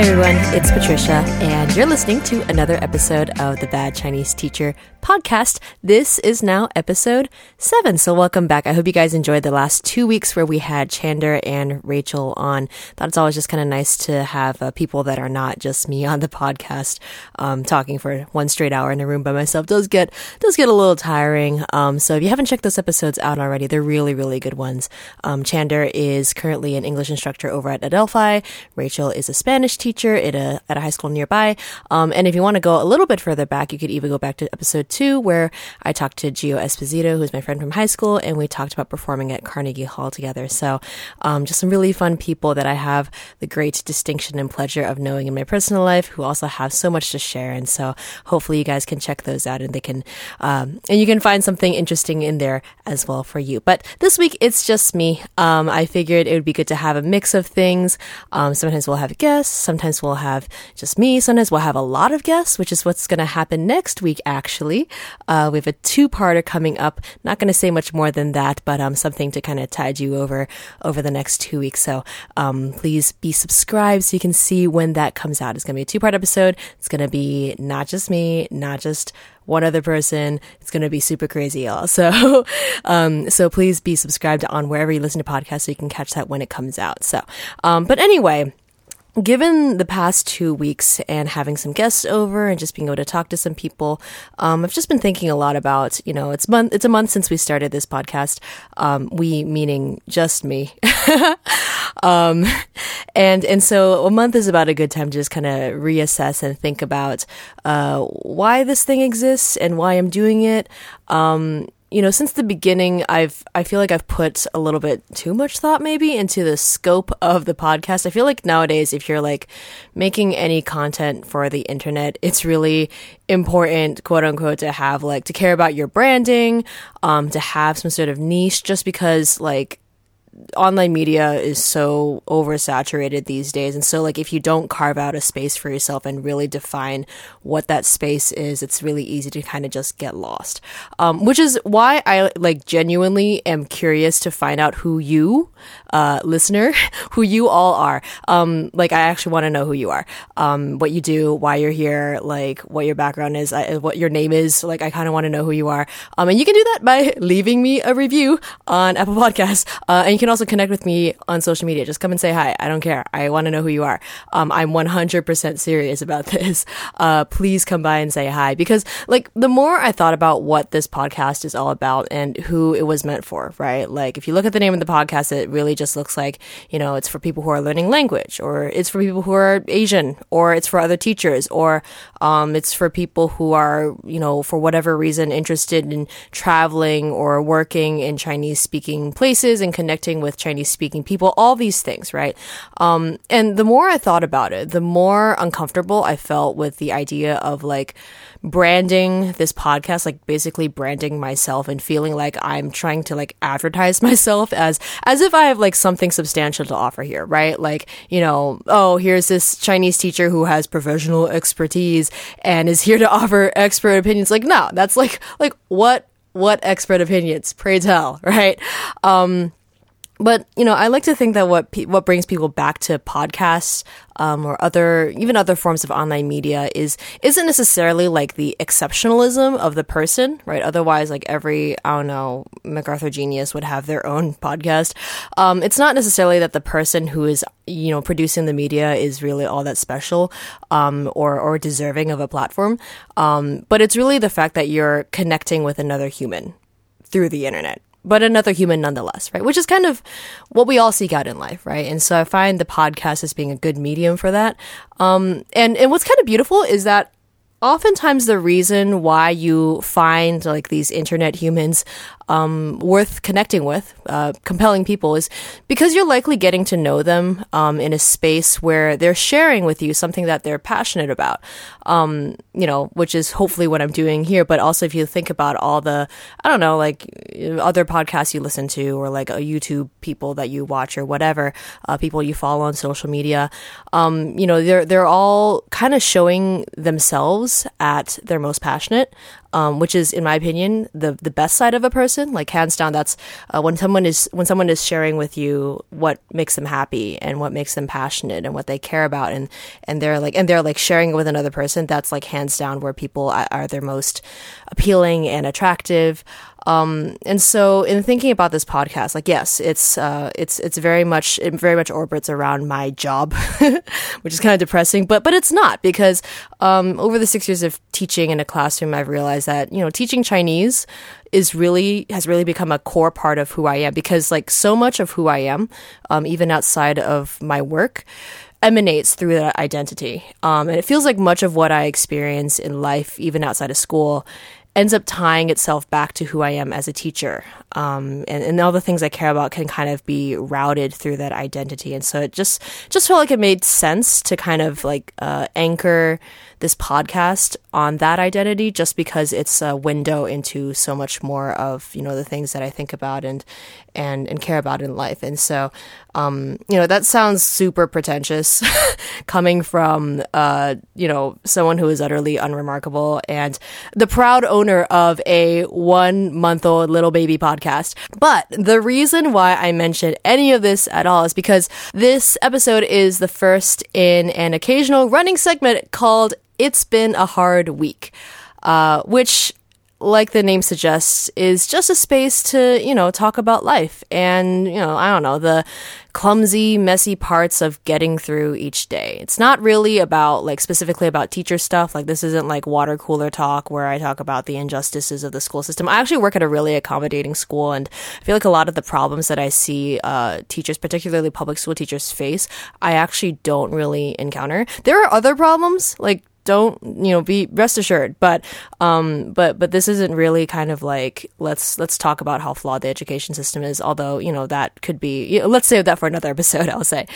everyone, it's Patricia, and you're listening to another episode of the Bad Chinese Teacher podcast. This is now episode seven. So welcome back. I hope you guys enjoyed the last two weeks where we had Chander and Rachel on. Thought it's always just kind of nice to have uh, people that are not just me on the podcast, um, talking for one straight hour in a room by myself. Does get does get a little tiring. Um, so if you haven't checked those episodes out already, they're really really good ones. Um, Chander is currently an English instructor over at Adelphi. Rachel is a Spanish teacher at a at a high school nearby. Um, and if you want to go a little bit further back, you could even go back to episode two, where I talked to Gio Esposito, who's my friend from high school, and we talked about performing at Carnegie Hall together. So, um, just some really fun people that I have the great distinction and pleasure of knowing in my personal life, who also have so much to share. And so, hopefully, you guys can check those out, and they can, um, and you can find something interesting in there as well for you. But this week, it's just me. Um, I figured it would be good to have a mix of things. Um, sometimes we'll have guests, sometimes we'll have just me, sometimes we'll have a lot of guests, which is what's going to happen next week, actually. Uh, we have a two-parter coming up. Not going to say much more than that, but um, something to kind of tide you over over the next two weeks. So um, please be subscribed so you can see when that comes out. It's going to be a two-part episode. It's going to be not just me, not just one other person. It's going to be super crazy, y'all. So, um, so please be subscribed on wherever you listen to podcasts so you can catch that when it comes out. So, um, but anyway, given the past two weeks and having some guests over and just being able to talk to some people, um, I've just been thinking a lot about, you know, it's month, it's a month since we started this podcast. Um, we meaning just me. um, and, and so a month is about a good time to just kind of reassess and think about, uh, why this thing exists and why I'm doing it. Um, you know, since the beginning, I've I feel like I've put a little bit too much thought maybe into the scope of the podcast. I feel like nowadays, if you're like making any content for the internet, it's really important, quote unquote, to have like to care about your branding, um, to have some sort of niche, just because like online media is so oversaturated these days. And so like if you don't carve out a space for yourself and really define what that space is it's really easy to kind of just get lost. Um, which is why i like genuinely am curious to find out who you uh, listener who you all are um, like i actually want to know who you are um, what you do why you're here like what your background is I, what your name is like i kind of want to know who you are um, and you can do that by leaving me a review on apple podcasts uh, and you can also connect with me on social media. Just come and say hi. I don't care. I want to know who you are. Um, I'm 100% serious about this. Uh, please come by and say hi because like the more I thought about what this podcast is all about and who it was meant for, right? Like if you look at the name of the podcast, it really just looks like, you know, it's for people who are learning language or it's for people who are Asian or it's for other teachers or, um, it's for people who are, you know, for whatever reason interested in traveling or working in Chinese speaking places and connecting with Chinese speaking people, all these things, right? Um, and the more I thought about it, the more uncomfortable I felt with the idea of like branding this podcast, like basically branding myself and feeling like I'm trying to like advertise myself as, as if I have like something substantial to offer here, right? Like, you know, oh, here's this Chinese teacher who has professional expertise and is here to offer expert opinions. Like, no, that's like, like what what expert opinions pray tell right um but you know, I like to think that what pe- what brings people back to podcasts um, or other even other forms of online media is isn't necessarily like the exceptionalism of the person, right? Otherwise, like every I don't know MacArthur genius would have their own podcast. Um, it's not necessarily that the person who is you know producing the media is really all that special um, or or deserving of a platform, um, but it's really the fact that you're connecting with another human through the internet but another human nonetheless, right? Which is kind of what we all seek out in life, right? And so I find the podcast as being a good medium for that. Um, and, and what's kind of beautiful is that oftentimes the reason why you find like these internet humans um, worth connecting with, uh, compelling people, is because you're likely getting to know them um, in a space where they're sharing with you something that they're passionate about. Um, you know, which is hopefully what I'm doing here. But also, if you think about all the, I don't know, like other podcasts you listen to, or like a YouTube people that you watch, or whatever, uh, people you follow on social media, um, you know, they're they're all kind of showing themselves at their most passionate. Um, which is, in my opinion, the the best side of a person. Like hands down, that's uh, when someone is when someone is sharing with you what makes them happy and what makes them passionate and what they care about, and and they're like and they're like sharing it with another person. That's like hands down where people are, are their most appealing and attractive. Um, and so in thinking about this podcast, like yes, it's uh, it's it's very much it very much orbits around my job, which is kind of depressing, but but it's not because um, over the six years of teaching in a classroom, I've realized that you know teaching Chinese is really has really become a core part of who I am because like so much of who I am, um, even outside of my work emanates through that identity. Um, and it feels like much of what I experience in life, even outside of school, ends up tying itself back to who I am as a teacher. Um, and, and all the things I care about can kind of be routed through that identity. And so it just, just felt like it made sense to kind of like, uh, anchor this podcast on that identity just because it's a window into so much more of, you know, the things that I think about and, and, and care about in life. And so, um, you know, that sounds super pretentious coming from, uh, you know, someone who is utterly unremarkable and the proud owner of a one month old little baby podcast. But the reason why I mention any of this at all is because this episode is the first in an occasional running segment called it's been a hard week, uh, which like the name suggests, is just a space to, you know, talk about life and, you know, I don't know, the clumsy, messy parts of getting through each day. It's not really about, like, specifically about teacher stuff. Like, this isn't like water cooler talk where I talk about the injustices of the school system. I actually work at a really accommodating school, and I feel like a lot of the problems that I see uh, teachers, particularly public school teachers, face, I actually don't really encounter. There are other problems, like don't you know be rest assured but um but but this isn't really kind of like let's let's talk about how flawed the education system is although you know that could be let's save that for another episode i'll say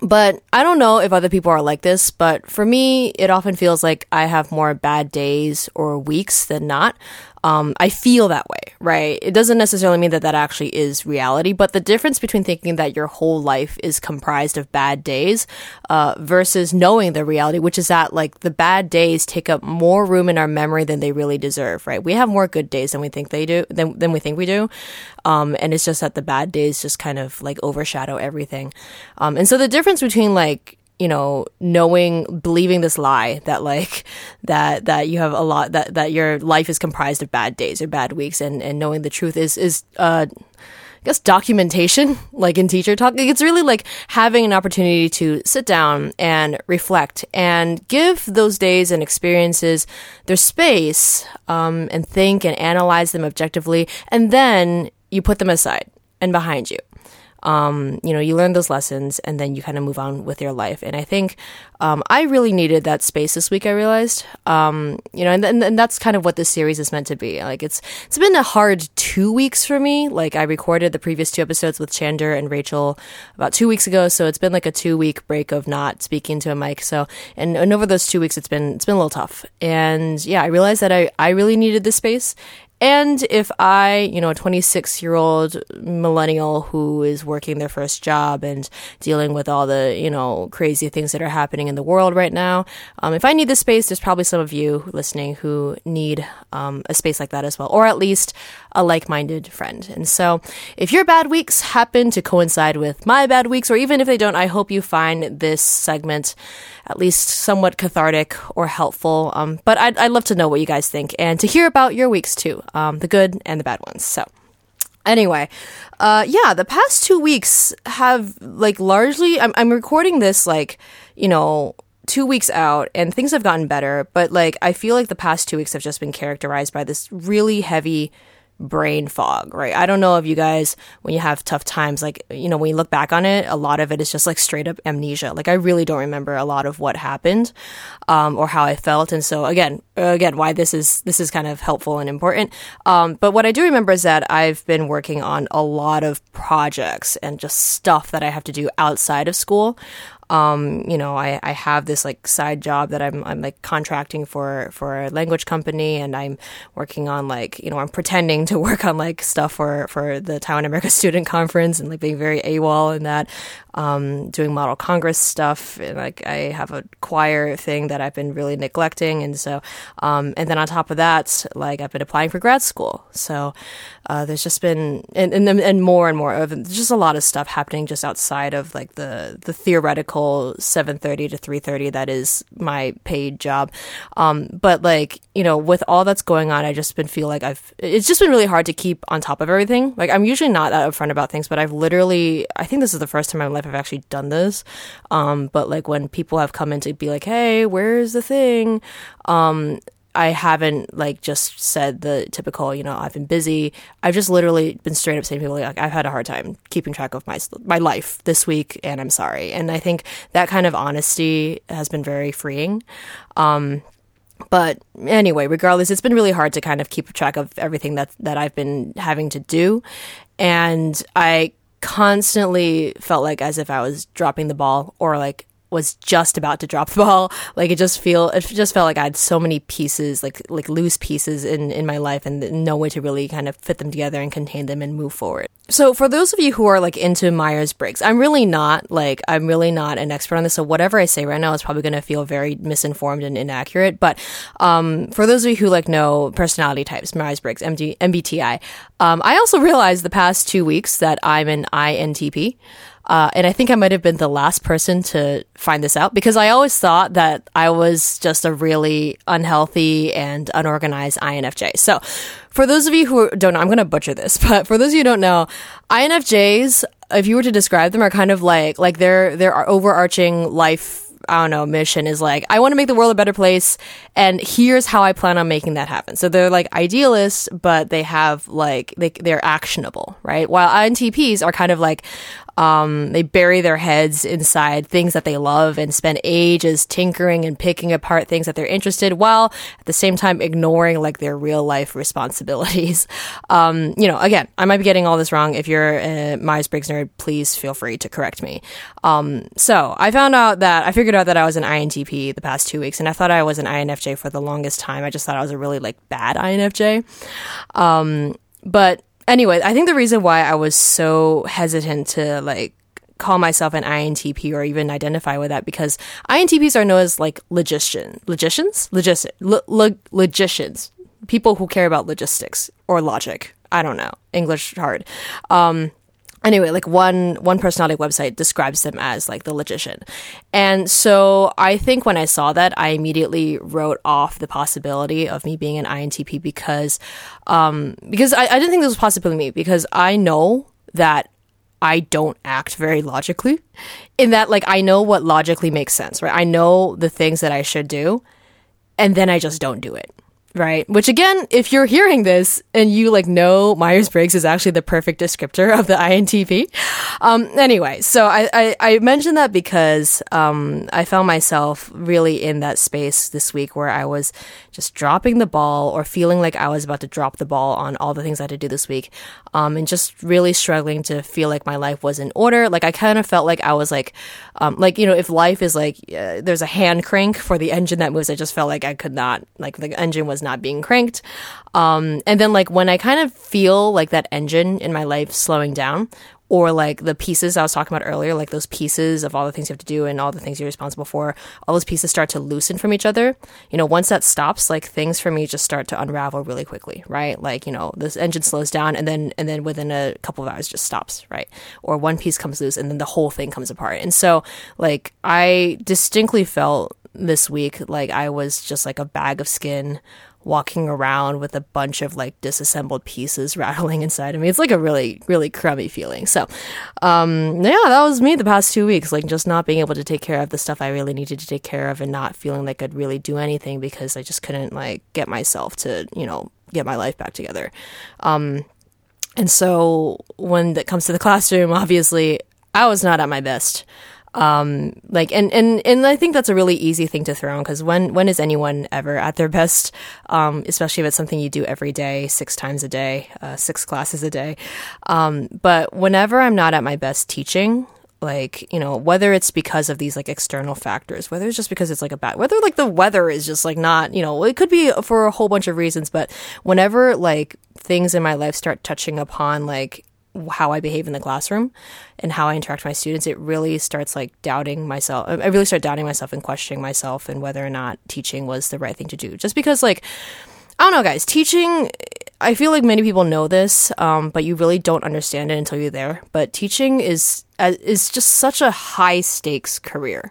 but i don't know if other people are like this but for me it often feels like i have more bad days or weeks than not um, I feel that way, right? It doesn't necessarily mean that that actually is reality, but the difference between thinking that your whole life is comprised of bad days uh, versus knowing the reality, which is that like the bad days take up more room in our memory than they really deserve, right? We have more good days than we think they do, than, than we think we do. Um, and it's just that the bad days just kind of like overshadow everything. Um, and so the difference between like you know, knowing, believing this lie that like that that you have a lot that that your life is comprised of bad days or bad weeks, and and knowing the truth is is uh, I guess documentation, like in teacher talk. It's really like having an opportunity to sit down and reflect and give those days and experiences their space, um, and think and analyze them objectively, and then you put them aside and behind you um, you know, you learn those lessons and then you kind of move on with your life. And I think um, I really needed that space this week. I realized, um, you know, and, and, and that's kind of what this series is meant to be. Like it's it's been a hard two weeks for me. Like I recorded the previous two episodes with Chander and Rachel about two weeks ago, so it's been like a two week break of not speaking to a mic. So and, and over those two weeks, it's been it's been a little tough. And yeah, I realized that I I really needed this space and if I, you know, a 26 year old millennial who is working their first job and dealing with all the, you know, crazy things that are happening in the world right now, um, if I need this space, there's probably some of you listening who need um, a space like that as well, or at least a like minded friend. And so if your bad weeks happen to coincide with my bad weeks, or even if they don't, I hope you find this segment at least somewhat cathartic or helpful. Um, but I'd, I'd love to know what you guys think and to hear about your weeks too, um, the good and the bad ones. So. Anyway, uh, yeah, the past two weeks have like largely. I'm, I'm recording this like, you know, two weeks out and things have gotten better, but like I feel like the past two weeks have just been characterized by this really heavy brain fog, right? I don't know if you guys, when you have tough times, like, you know, when you look back on it, a lot of it is just like straight up amnesia. Like, I really don't remember a lot of what happened, um, or how I felt. And so again, again, why this is, this is kind of helpful and important. Um, but what I do remember is that I've been working on a lot of projects and just stuff that I have to do outside of school. Um, you know, I, I have this like side job that I'm I'm like contracting for for a language company, and I'm working on like you know I'm pretending to work on like stuff for for the Taiwan America Student Conference and like being very AWOL in that um, doing model congress stuff. And like i have a choir thing that i've been really neglecting. And so um, and then on top of that like i've been applying for grad school. So uh, there's just been and, and and more and more of just a lot of stuff happening just outside of like the the theoretical 7:30 to 3:30 that is my paid job. Um, but like you know with all that's going on i just been feel like i've it's just been really hard to keep on top of everything. Like i'm usually not that upfront about things but i've literally i think this is the first time in my life i've actually done this. Um, but like when people have come in to be like hey where's the thing? Um, I haven't like just said the typical, you know, I've been busy. I've just literally been straight up saying to people like I've had a hard time keeping track of my my life this week, and I'm sorry. And I think that kind of honesty has been very freeing. Um, but anyway, regardless, it's been really hard to kind of keep track of everything that that I've been having to do, and I constantly felt like as if I was dropping the ball or like was just about to drop the ball. Like it just feel it just felt like I had so many pieces, like like loose pieces in in my life, and no way to really kind of fit them together and contain them and move forward. So for those of you who are like into Myers Briggs, I'm really not like I'm really not an expert on this. So whatever I say right now is probably going to feel very misinformed and inaccurate. But um, for those of you who like know personality types, Myers Briggs, MD, MBTI, um, I also realized the past two weeks that I'm an INTP. Uh, and I think I might have been the last person to find this out because I always thought that I was just a really unhealthy and unorganized INFJ. So, for those of you who don't know, I'm going to butcher this, but for those of you who don't know, INFJs, if you were to describe them, are kind of like like their their overarching life I don't know, mission is like, I want to make the world a better place, and here's how I plan on making that happen. So they're like idealists, but they have like, they, they're actionable, right? While INTPs are kind of like, um, they bury their heads inside things that they love and spend ages tinkering and picking apart things that they're interested, while at the same time ignoring like their real life responsibilities. Um, you know, again, I might be getting all this wrong. If you're a Myers Briggs nerd, please feel free to correct me. Um, so I found out that I figured out that I was an INTP the past two weeks, and I thought I was an INFJ for the longest time. I just thought I was a really like bad INFJ. Um, but anyway, I think the reason why I was so hesitant to like call myself an INTP or even identify with that because INTPs are known as like logician, logicians, logistic, lo- logicians, people who care about logistics or logic. I don't know, English hard. Um, anyway like one one personality website describes them as like the logician. And so i think when i saw that i immediately wrote off the possibility of me being an intp because um because i, I didn't think this was possibly me because i know that i don't act very logically in that like i know what logically makes sense right? I know the things that i should do and then i just don't do it Right. Which again, if you're hearing this and you like know Myers Briggs is actually the perfect descriptor of the INTP. Um, anyway, so I, I, I mentioned that because um, I found myself really in that space this week where I was just dropping the ball or feeling like I was about to drop the ball on all the things I had to do this week. Um, and just really struggling to feel like my life was in order. Like I kind of felt like I was like, um, like, you know, if life is like, uh, there's a hand crank for the engine that moves, I just felt like I could not, like the engine was not being cranked. Um, and then like when I kind of feel like that engine in my life slowing down, or like the pieces I was talking about earlier, like those pieces of all the things you have to do and all the things you're responsible for, all those pieces start to loosen from each other. You know, once that stops, like things for me just start to unravel really quickly, right? Like, you know, this engine slows down and then and then within a couple of hours just stops, right? Or one piece comes loose and then the whole thing comes apart. And so like I distinctly felt this week like I was just like a bag of skin walking around with a bunch of like disassembled pieces rattling inside of me. It's like a really, really crummy feeling. So, um, yeah, that was me the past two weeks, like just not being able to take care of the stuff I really needed to take care of and not feeling like I'd really do anything because I just couldn't like get myself to, you know, get my life back together. Um, and so when it comes to the classroom, obviously I was not at my best um like and and and i think that's a really easy thing to throw on because when when is anyone ever at their best? Um especially if it's something you do every day six times a day uh, six classes a day. Um but whenever i'm not at my best teaching like you know whether it's because of these like external factors whether it's just because it's like a bad whether like the weather is just like not you know it could be for a whole bunch of reasons but whenever like things in my life start touching upon like how I behave in the classroom and how I interact with my students, it really starts like doubting myself. I really start doubting myself and questioning myself and whether or not teaching was the right thing to do. Just because, like, I don't know, guys, teaching, I feel like many people know this, um, but you really don't understand it until you're there. But teaching is, uh, is just such a high stakes career.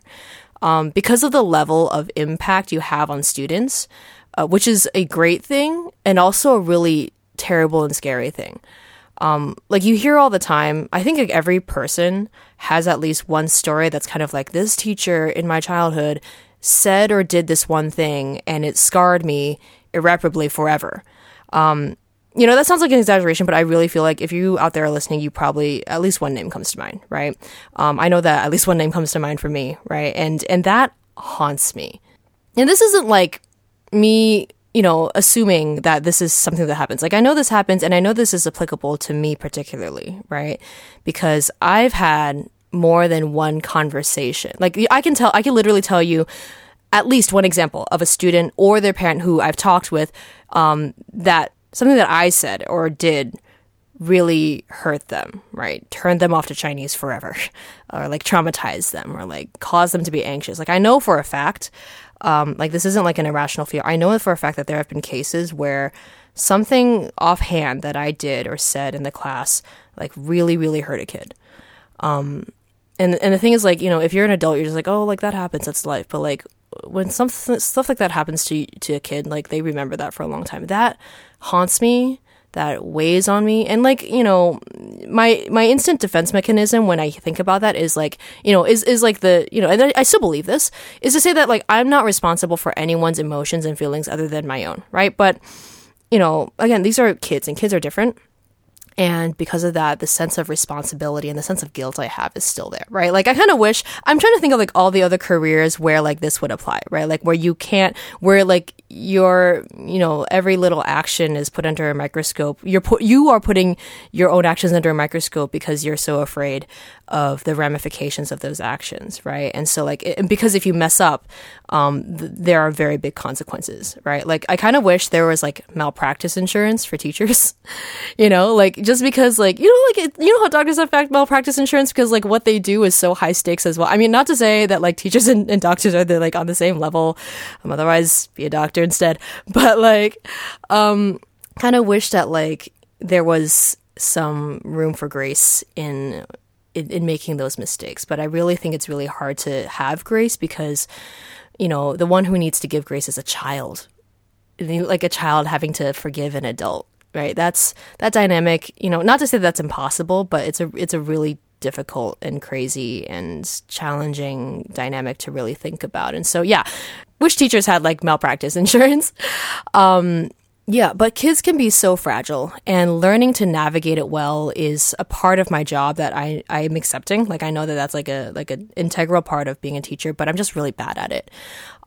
Um, because of the level of impact you have on students, uh, which is a great thing and also a really terrible and scary thing. Um, like you hear all the time, I think like every person has at least one story that's kind of like this teacher in my childhood said or did this one thing and it scarred me irreparably forever. Um, you know, that sounds like an exaggeration, but I really feel like if you out there are listening, you probably at least one name comes to mind, right? Um, I know that at least one name comes to mind for me, right? And and that haunts me. And this isn't like me you know, assuming that this is something that happens. Like, I know this happens and I know this is applicable to me particularly, right? Because I've had more than one conversation. Like, I can tell, I can literally tell you at least one example of a student or their parent who I've talked with um, that something that I said or did really hurt them, right? Turned them off to Chinese forever, or like traumatized them, or like caused them to be anxious. Like, I know for a fact um, like this isn't like an irrational fear. I know for a fact that there have been cases where something offhand that I did or said in the class like really really hurt a kid. Um, and and the thing is like you know if you're an adult you're just like oh like that happens that's life. But like when some stuff like that happens to to a kid like they remember that for a long time. That haunts me that weighs on me. And like you know my my instant defense mechanism when i think about that is like you know is is like the you know and i still believe this is to say that like i'm not responsible for anyone's emotions and feelings other than my own right? But you know again these are kids and kids are different and because of that, the sense of responsibility and the sense of guilt I have is still there, right? Like, I kind of wish, I'm trying to think of like all the other careers where like this would apply, right? Like, where you can't, where like your, you know, every little action is put under a microscope. You're put, you are putting your own actions under a microscope because you're so afraid of the ramifications of those actions, right? And so, like, it, because if you mess up, um, th- there are very big consequences, right? Like, I kind of wish there was like malpractice insurance for teachers, you know, like just because, like, you know, like, it, you know how doctors have malpractice insurance because like what they do is so high stakes as well. I mean, not to say that like teachers and, and doctors are the, like on the same level, um, otherwise be a doctor instead, but like, um, kind of wish that like there was some room for grace in in, in making those mistakes. But I really think it's really hard to have grace because, you know, the one who needs to give grace is a child, like a child having to forgive an adult, right? That's that dynamic. You know, not to say that's impossible, but it's a it's a really difficult and crazy and challenging dynamic to really think about. And so, yeah, wish teachers had like malpractice insurance. Um, yeah, but kids can be so fragile, and learning to navigate it well is a part of my job that I I am accepting. Like I know that that's like a like an integral part of being a teacher, but I'm just really bad at it.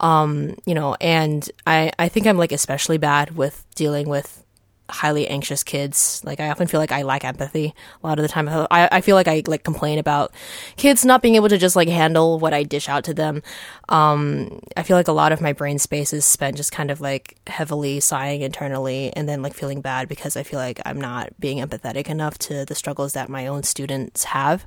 Um, you know, and I I think I'm like especially bad with dealing with highly anxious kids. Like I often feel like I lack empathy a lot of the time. I, I feel like I like complain about kids not being able to just like handle what I dish out to them. Um, I feel like a lot of my brain space is spent just kind of like heavily sighing internally and then like feeling bad because I feel like I'm not being empathetic enough to the struggles that my own students have.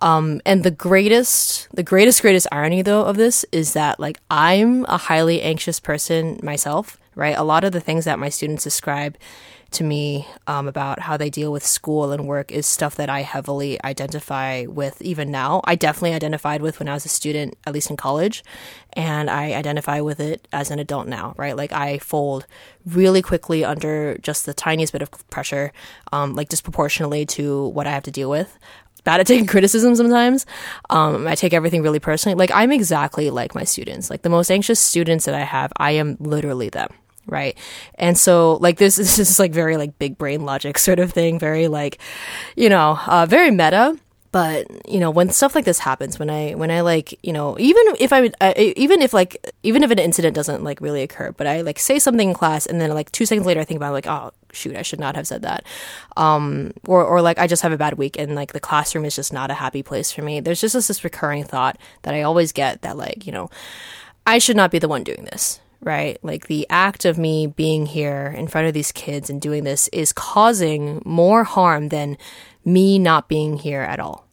Um, and the greatest, the greatest, greatest irony though of this is that like I'm a highly anxious person myself right? A lot of the things that my students describe to me um, about how they deal with school and work is stuff that I heavily identify with even now. I definitely identified with when I was a student, at least in college, and I identify with it as an adult now, right? Like I fold really quickly under just the tiniest bit of pressure, um, like disproportionately to what I have to deal with bad at taking criticism sometimes. Um, I take everything really personally. Like I'm exactly like my students. Like the most anxious students that I have, I am literally them right? And so like this, is like very like big brain logic sort of thing very like you know uh, very meta. But you know when stuff like this happens when i when i like you know even if I, even if like even if an incident doesn't like really occur but i like say something in class and then like two seconds later i think about it, like oh shoot i should not have said that. Um or or like i just have a bad week and like the classroom is just not a happy place for me. There's just this, this recurring thought that i always get that like you know i should not be the one doing this right? Like the act of me being here in front of these kids and doing this is causing more harm than me not being here at all.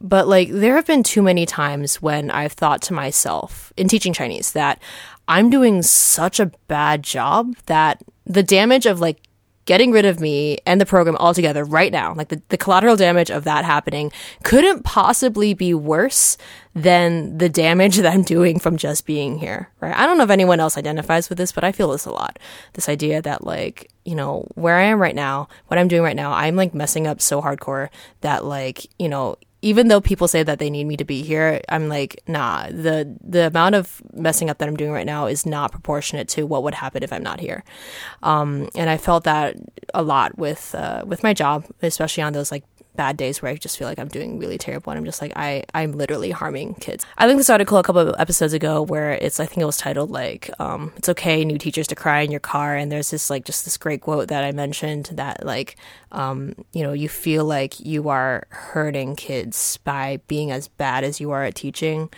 But like there have been too many times when I've thought to myself in teaching Chinese that I'm doing such a bad job that the damage of like getting rid of me and the program altogether right now, like the, the collateral damage of that happening couldn't possibly be worse than the damage that I'm doing from just being here, right? I don't know if anyone else identifies with this, but I feel this a lot. This idea that like, you know, where I am right now, what I'm doing right now, I'm like messing up so hardcore that like, you know, even though people say that they need me to be here, I'm like, nah, the the amount of messing up that I'm doing right now is not proportionate to what would happen if I'm not here. Um, and I felt that a lot with uh, with my job, especially on those like bad days where I just feel like I'm doing really terrible and I'm just like I I'm literally harming kids. I linked this article a couple of episodes ago where it's I think it was titled like um, it's okay new teachers to cry in your car and there's this like just this great quote that I mentioned that like um, you know you feel like you are hurting kids by being as bad as you are at teaching.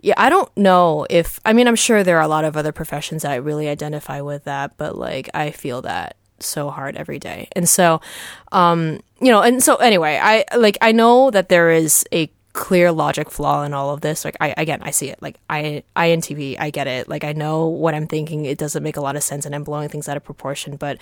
Yeah, I don't know if I mean I'm sure there are a lot of other professions that really identify with that, but like I feel that so hard every day. And so, um, you know, and so anyway, I like I know that there is a clear logic flaw in all of this. Like I again, I see it. Like I INTP, I get it. Like I know what I'm thinking. It doesn't make a lot of sense, and I'm blowing things out of proportion. But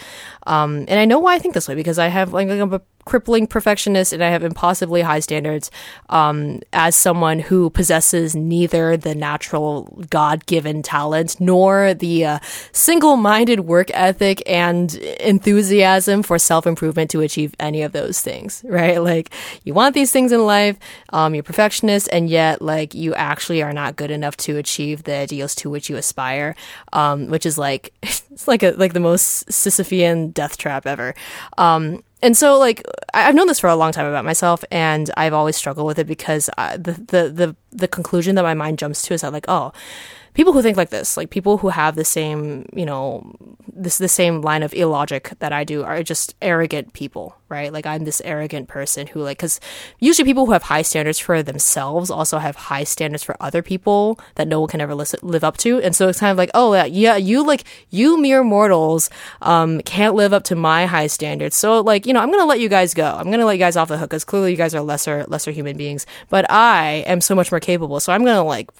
um, and I know why I think this way because I have like I'm a crippling perfectionist and I have impossibly high standards um, as someone who possesses neither the natural God given talent nor the uh, single minded work ethic and enthusiasm for self improvement to achieve any of those things, right? Like, you want these things in life, um, you're perfectionist, and yet, like, you actually are not good enough to achieve the ideals to which you aspire, um, which is like, it's like a, like the most Sisyphean death trap ever. Um, and so like I've known this for a long time about myself, and I've always struggled with it because I, the the the the conclusion that my mind jumps to is that like oh people who think like this, like people who have the same, you know, this the same line of illogic that I do are just arrogant people, right? Like I'm this arrogant person who like cuz usually people who have high standards for themselves also have high standards for other people that no one can ever listen, live up to. And so it's kind of like, "Oh, yeah, yeah you like you mere mortals um can't live up to my high standards." So like, you know, I'm going to let you guys go. I'm going to let you guys off the hook cuz clearly you guys are lesser lesser human beings, but I am so much more capable. So I'm going to like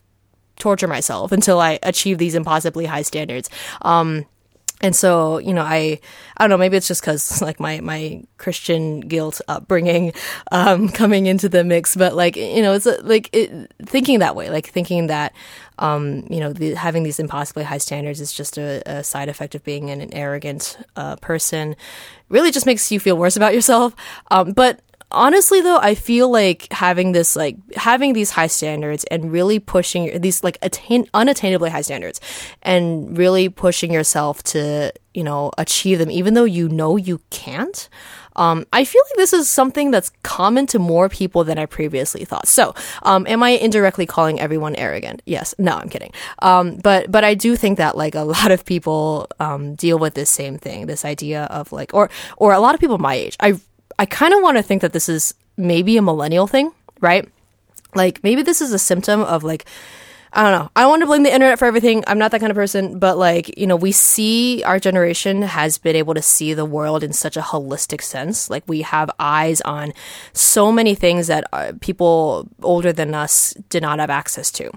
torture myself until I achieve these impossibly high standards. Um, and so, you know, I, I don't know, maybe it's just cause like my, my Christian guilt upbringing, um, coming into the mix, but like, you know, it's like it, thinking that way, like thinking that, um, you know, the, having these impossibly high standards is just a, a side effect of being an, an arrogant, uh, person really just makes you feel worse about yourself. Um, but honestly though i feel like having this like having these high standards and really pushing these like attain unattainably high standards and really pushing yourself to you know achieve them even though you know you can't um, I feel like this is something that's common to more people than I previously thought. So, um, am I indirectly calling everyone arrogant? Yes. No, I'm kidding. Um, but but I do think that like a lot of people um, deal with this same thing, this idea of like, or or a lot of people my age. I I kind of want to think that this is maybe a millennial thing, right? Like maybe this is a symptom of like I don't know. I want to blame the internet for everything. I'm not that kind of person, but like, you know, we see our generation has been able to see the world in such a holistic sense. Like we have eyes on so many things that uh, people older than us did not have access to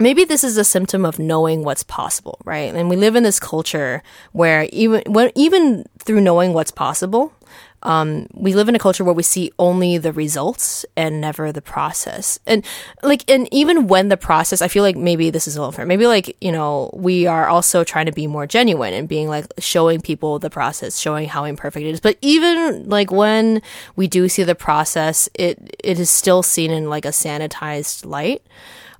maybe this is a symptom of knowing what's possible, right? And we live in this culture where even when, even through knowing what's possible, um, we live in a culture where we see only the results and never the process. And like, and even when the process, I feel like maybe this is a little different. Maybe like, you know, we are also trying to be more genuine and being like showing people the process, showing how imperfect it is. But even like when we do see the process, it, it is still seen in like a sanitized light.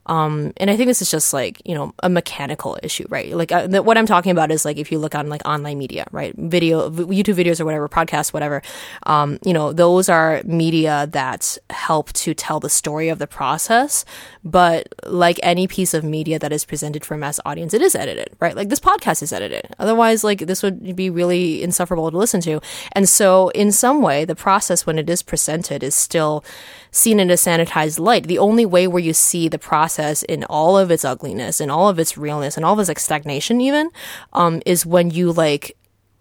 Um, and I think this is just like, you know, a mechanical issue, right? Like uh, the, what I'm talking about is like if you look on like online media, right? Video, YouTube videos or whatever, podcasts, whatever. Um, you know, those are media that help to tell the story of the process. But like any piece of media that is presented for a mass audience, it is edited, right? Like this podcast is edited. Otherwise, like this would be really insufferable to listen to. And so in some way, the process when it is presented is still seen in a sanitized light. The only way where you see the process in all of its ugliness and all of its realness and all of its like stagnation even, um, is when you like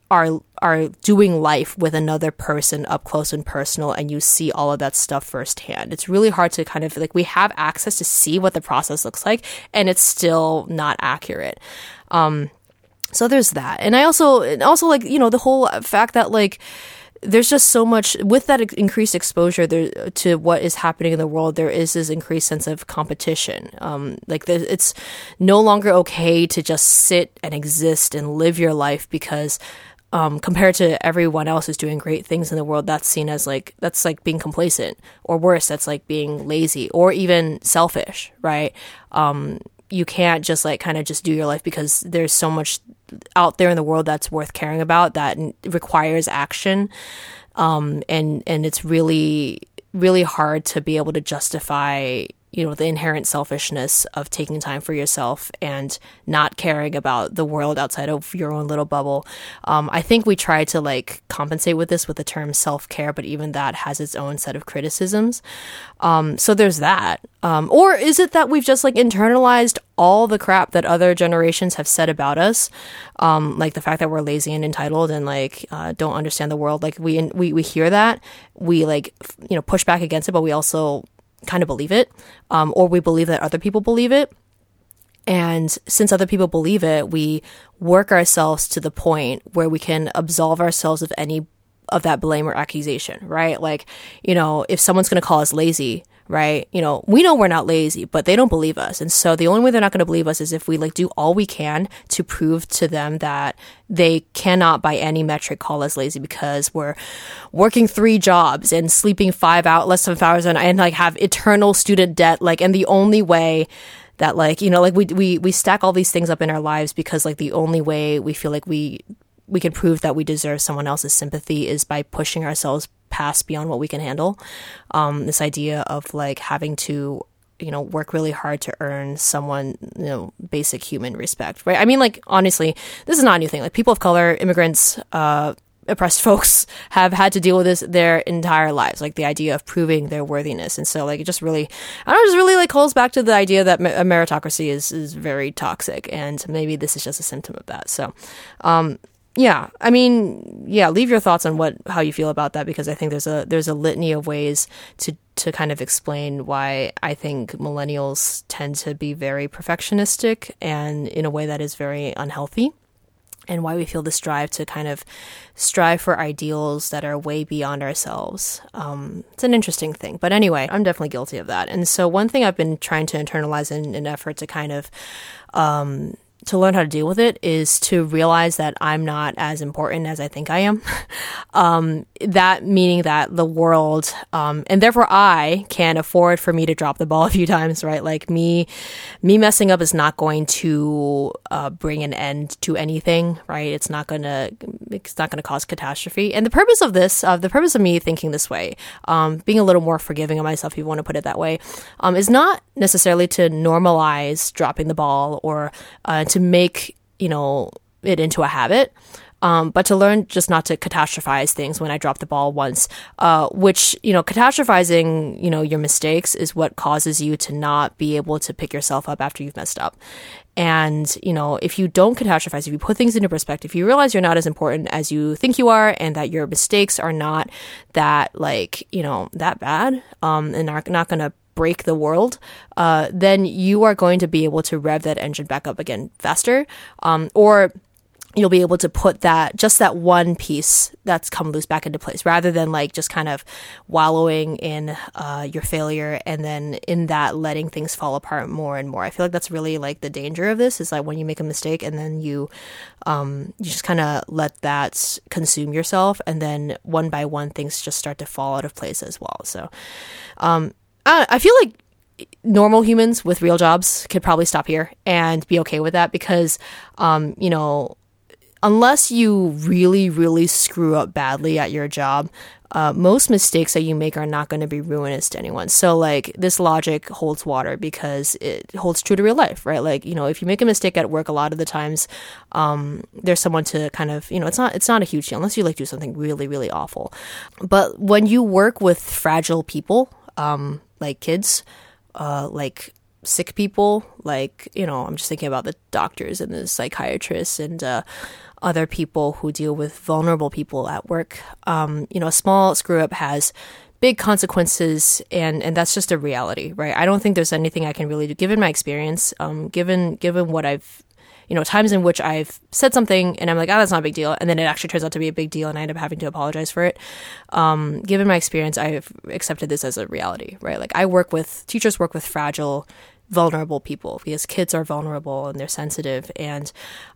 are are doing life with another person up close and personal and you see all of that stuff firsthand. It's really hard to kind of like we have access to see what the process looks like and it's still not accurate. Um so there's that. And I also also like, you know, the whole fact that like there's just so much with that increased exposure there, to what is happening in the world. There is this increased sense of competition. Um, like it's no longer okay to just sit and exist and live your life because um, compared to everyone else who's doing great things in the world, that's seen as like that's like being complacent, or worse, that's like being lazy or even selfish, right? Um, you can't just like kind of just do your life because there's so much out there in the world that's worth caring about that requires action, um, and and it's really really hard to be able to justify you know, the inherent selfishness of taking time for yourself and not caring about the world outside of your own little bubble. Um, I think we try to like compensate with this with the term self care, but even that has its own set of criticisms. Um, so there's that. Um, or is it that we've just like internalized all the crap that other generations have said about us, um, like the fact that we're lazy and entitled and like uh, don't understand the world? Like we we we hear that, we like you know push back against it, but we also kind of believe it, um, or we believe that other people believe it. And since other people believe it, we work ourselves to the point where we can absolve ourselves of any of that blame or accusation, right? Like, you know, if someone's going to call us lazy, right? You know, we know we're not lazy, but they don't believe us. And so the only way they're not going to believe us is if we like do all we can to prove to them that they cannot by any metric call us lazy because we're working three jobs and sleeping five out less than five hours and, and like have eternal student debt. Like, and the only way that like, you know, like we, we, we stack all these things up in our lives because like the only way we feel like we we can prove that we deserve someone else's sympathy is by pushing ourselves past beyond what we can handle. Um, this idea of like having to you know work really hard to earn someone you know basic human respect right? I mean like honestly this is not a new thing. Like people of color immigrants uh oppressed folks have had to deal with this their entire lives like the idea of proving their worthiness. And so like it just really i don't know just really like calls back to the idea that a meritocracy is is very toxic and maybe this is just a symptom of that. So um yeah, I mean, yeah, leave your thoughts on what how you feel about that because I think there's a there's a litany of ways to to kind of explain why I think millennials tend to be very perfectionistic and in a way that is very unhealthy and why we feel this drive to kind of strive for ideals that are way beyond ourselves. Um, it's an interesting thing. But anyway, I'm definitely guilty of that. And so, one thing I've been trying to internalize in an effort to kind of um, to learn how to deal with it is to realize that I'm not as important as I think I am. um, that meaning that the world, um, and therefore I can afford for me to drop the ball a few times, right? Like me, me messing up is not going to uh, bring an end to anything, right? It's not gonna, it's not gonna cause catastrophe. And the purpose of this, uh, the purpose of me thinking this way, um, being a little more forgiving of myself, if you want to put it that way, um, is not necessarily to normalize dropping the ball or uh, to make you know it into a habit. Um, but to learn just not to catastrophize things when I drop the ball once, uh, which, you know, catastrophizing, you know, your mistakes is what causes you to not be able to pick yourself up after you've messed up. And, you know, if you don't catastrophize, if you put things into perspective, you realize you're not as important as you think you are and that your mistakes are not that, like, you know, that bad, um, and are not going to break the world, uh, then you are going to be able to rev that engine back up again faster. Um, or you'll be able to put that just that one piece that's come loose back into place rather than like just kind of wallowing in uh, your failure and then in that letting things fall apart more and more. I feel like that's really like the danger of this is like when you make a mistake and then you um, you just kind of let that consume yourself and then one by one things just start to fall out of place as well. So um, I, I feel like normal humans with real jobs could probably stop here and be okay with that because, um, you know, unless you really, really screw up badly at your job, uh, most mistakes that you make are not going to be ruinous to anyone. So, like, this logic holds water because it holds true to real life, right? Like, you know, if you make a mistake at work, a lot of the times, um, there's someone to kind of, you know, it's not, it's not a huge deal unless you like do something really, really awful. But when you work with fragile people, um, like kids, uh, like sick people, like, you know, I'm just thinking about the doctors and the psychiatrists and, uh, other people who deal with vulnerable people at work. Um, you know, a small screw up has big consequences and and that's just a reality right? I don't think there's anything i can really do given my experience um given given what i've you know times in which i've said something and i'm like oh that's not a big deal and then it actually turns out to be a big deal and i end up having to apologize for it. Um given my experience i've accepted this as a reality right? Like i work with teachers work with fragile vulnerable people because kids are vulnerable and they're sensitive and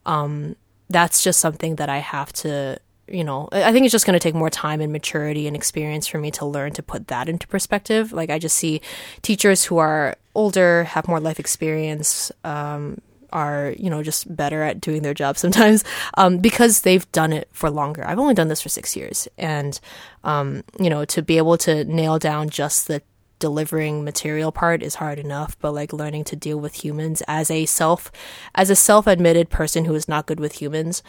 um that's just something that I have to, you know, I think it's just going to take more time and maturity and experience for me to learn to put that into perspective. Like I just see teachers who are older, have more life experience, um, are you know just better at doing their job sometimes um, because they've done it for longer. I've only done this for six years, and um, you know to be able to nail down just the delivering material part is hard enough, but like learning to deal with humans as a self, as a self-admitted person who is not good with humans,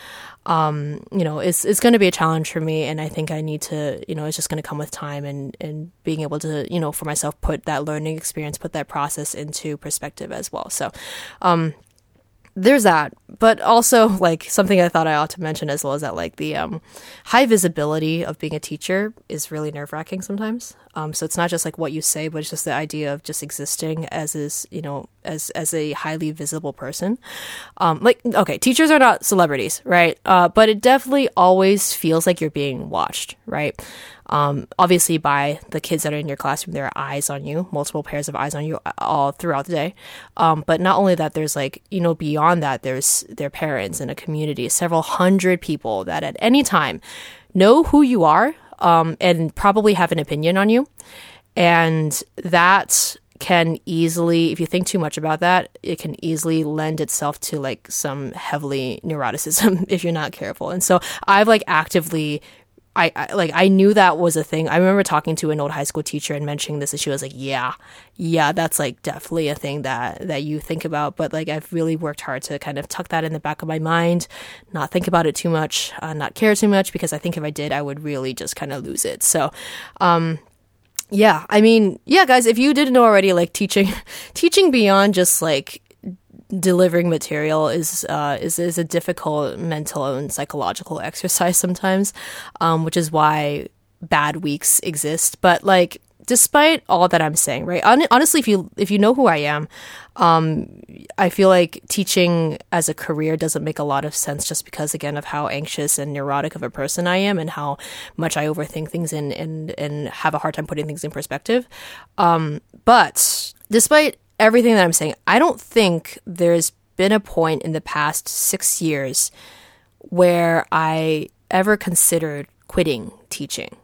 um, you know, it's it's going to be a challenge for me, and I think I need to, you know, it's just going to come with time and and being able to, you know, for myself, put that learning experience, put that process into perspective as well. So, um, there's that. But also like something i thought i ought to mention as well is that like the um, high visibility of being a teacher is really nerve-wracking sometimes. Um, so it's not just like what you say but it's just the idea of just existing as is you know as as a highly visible person. Um, like okay teachers are not celebrities right? Uh, but it definitely always feels like you're being watched right um, obviously, by the kids that are in your classroom, there are eyes on you, multiple pairs of eyes on you all throughout the day. Um, but not only that, there's like, you know, beyond that, there's their parents and a community, several hundred people that at any time know who you are um, and probably have an opinion on you. And that can easily, if you think too much about that, it can easily lend itself to like some heavily neuroticism if you're not careful. And so I've like actively I, I, like I knew that was a thing. I remember talking to an old high school teacher and mentioning this, and she was like, "Yeah, yeah, that's like definitely a thing that that you think about." But like I've really worked hard to kind of tuck that in the back of my mind, not think about it too much, uh, not care too much, because I think if I did, I would really just kind of lose it. So, um, yeah, I mean, yeah, guys, if you didn't know already, like teaching, teaching beyond just like delivering material is uh, is is a difficult mental and psychological exercise sometimes, um, which is why bad weeks exist. But like, despite all that I'm saying, right? honestly, if you if you know who I am, um, I feel like teaching as a career doesn't make a lot of sense just because again of how anxious and neurotic of a person I am and how much I overthink things and and and have a hard time putting things in perspective. Um, but despite everything that I'm saying, I don't think there's been a point in the past six years where I ever considered quitting teaching.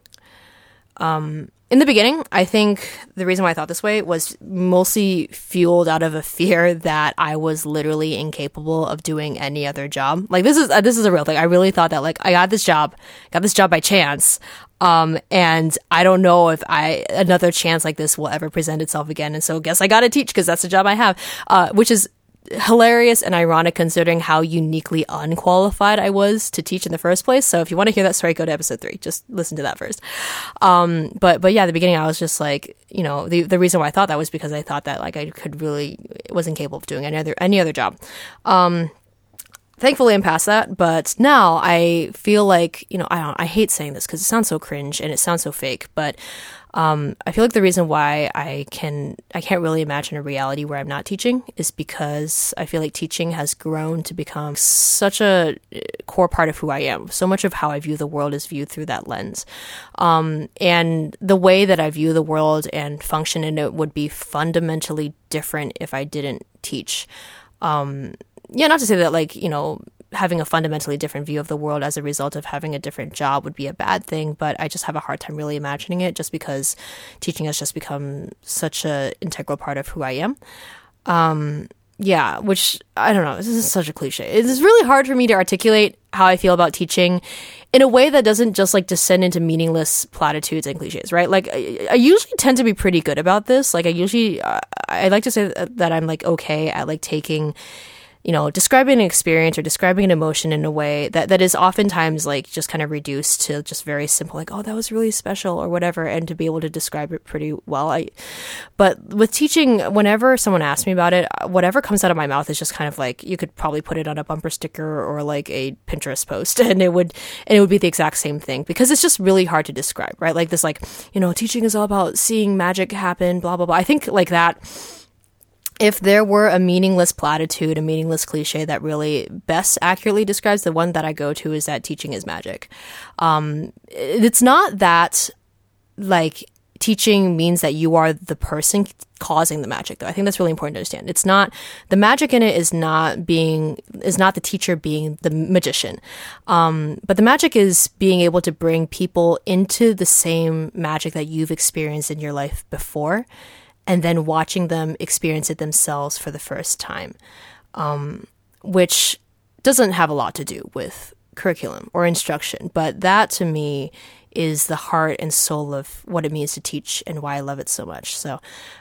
Um, in the beginning, I think the reason why I thought this way was mostly fueled out of a fear that I was literally incapable of doing any other job. Like this is uh, this is a real thing. I really thought that like I got this job, got this job by chance. Um, and I don't know if I another chance like this will ever present itself again. And so, guess I got to teach because that's the job I have. Uh, which is hilarious and ironic considering how uniquely unqualified I was to teach in the first place. So if you want to hear that story, go to episode three. Just listen to that first. Um, but but yeah, the beginning I was just like, you know, the the reason why I thought that was because I thought that like I could really wasn't capable of doing any other any other job. Um, thankfully I'm past that, but now I feel like, you know, I I hate saying this because it sounds so cringe and it sounds so fake, but um, I feel like the reason why I can I can't really imagine a reality where I'm not teaching is because I feel like teaching has grown to become such a uh, core part of who I am. So much of how I view the world is viewed through that lens, um, and the way that I view the world and function in it would be fundamentally different if I didn't teach. Um, yeah, not to say that like you know having a fundamentally different view of the world as a result of having a different job would be a bad thing, but I just have a hard time really imagining it just because teaching has just become such an integral part of who I am. Um, yeah, which I don't know. This is such a cliche. It's really hard for me to articulate how I feel about teaching in a way that doesn't just like descend into meaningless platitudes and cliches, right? Like I, I usually tend to be pretty good about this. Like I usually, uh, I like to say that I'm like okay at like taking you know, describing an experience or describing an emotion in a way that, that is oftentimes like just kind of reduced to just very simple, like, oh, that was really special or whatever, and to be able to describe it pretty well. I, but with teaching, whenever someone asks me about it, whatever comes out of my mouth is just kind of like you could probably put it on a bumper sticker or like a Pinterest post, and it would and it would be the exact same thing because it's just really hard to describe, right? Like this, like you know, teaching is all about seeing magic happen, blah blah blah. I think like that if there were a meaningless platitude, a meaningless cliche that really best accurately describes the one that I go to is that teaching is magic. Um, it's not that like teaching means that you are the person causing the magic though. I think that's really important to understand. It's not the magic in it is not being is not the teacher being the magician. Um, but the magic is being able to bring people into the same magic that you've experienced in your life before and then watching them experience it themselves for the first time, um, which doesn't have a lot to do with curriculum or instruction. But that to me is the heart and soul of what it means to teach and why I love it so much. So,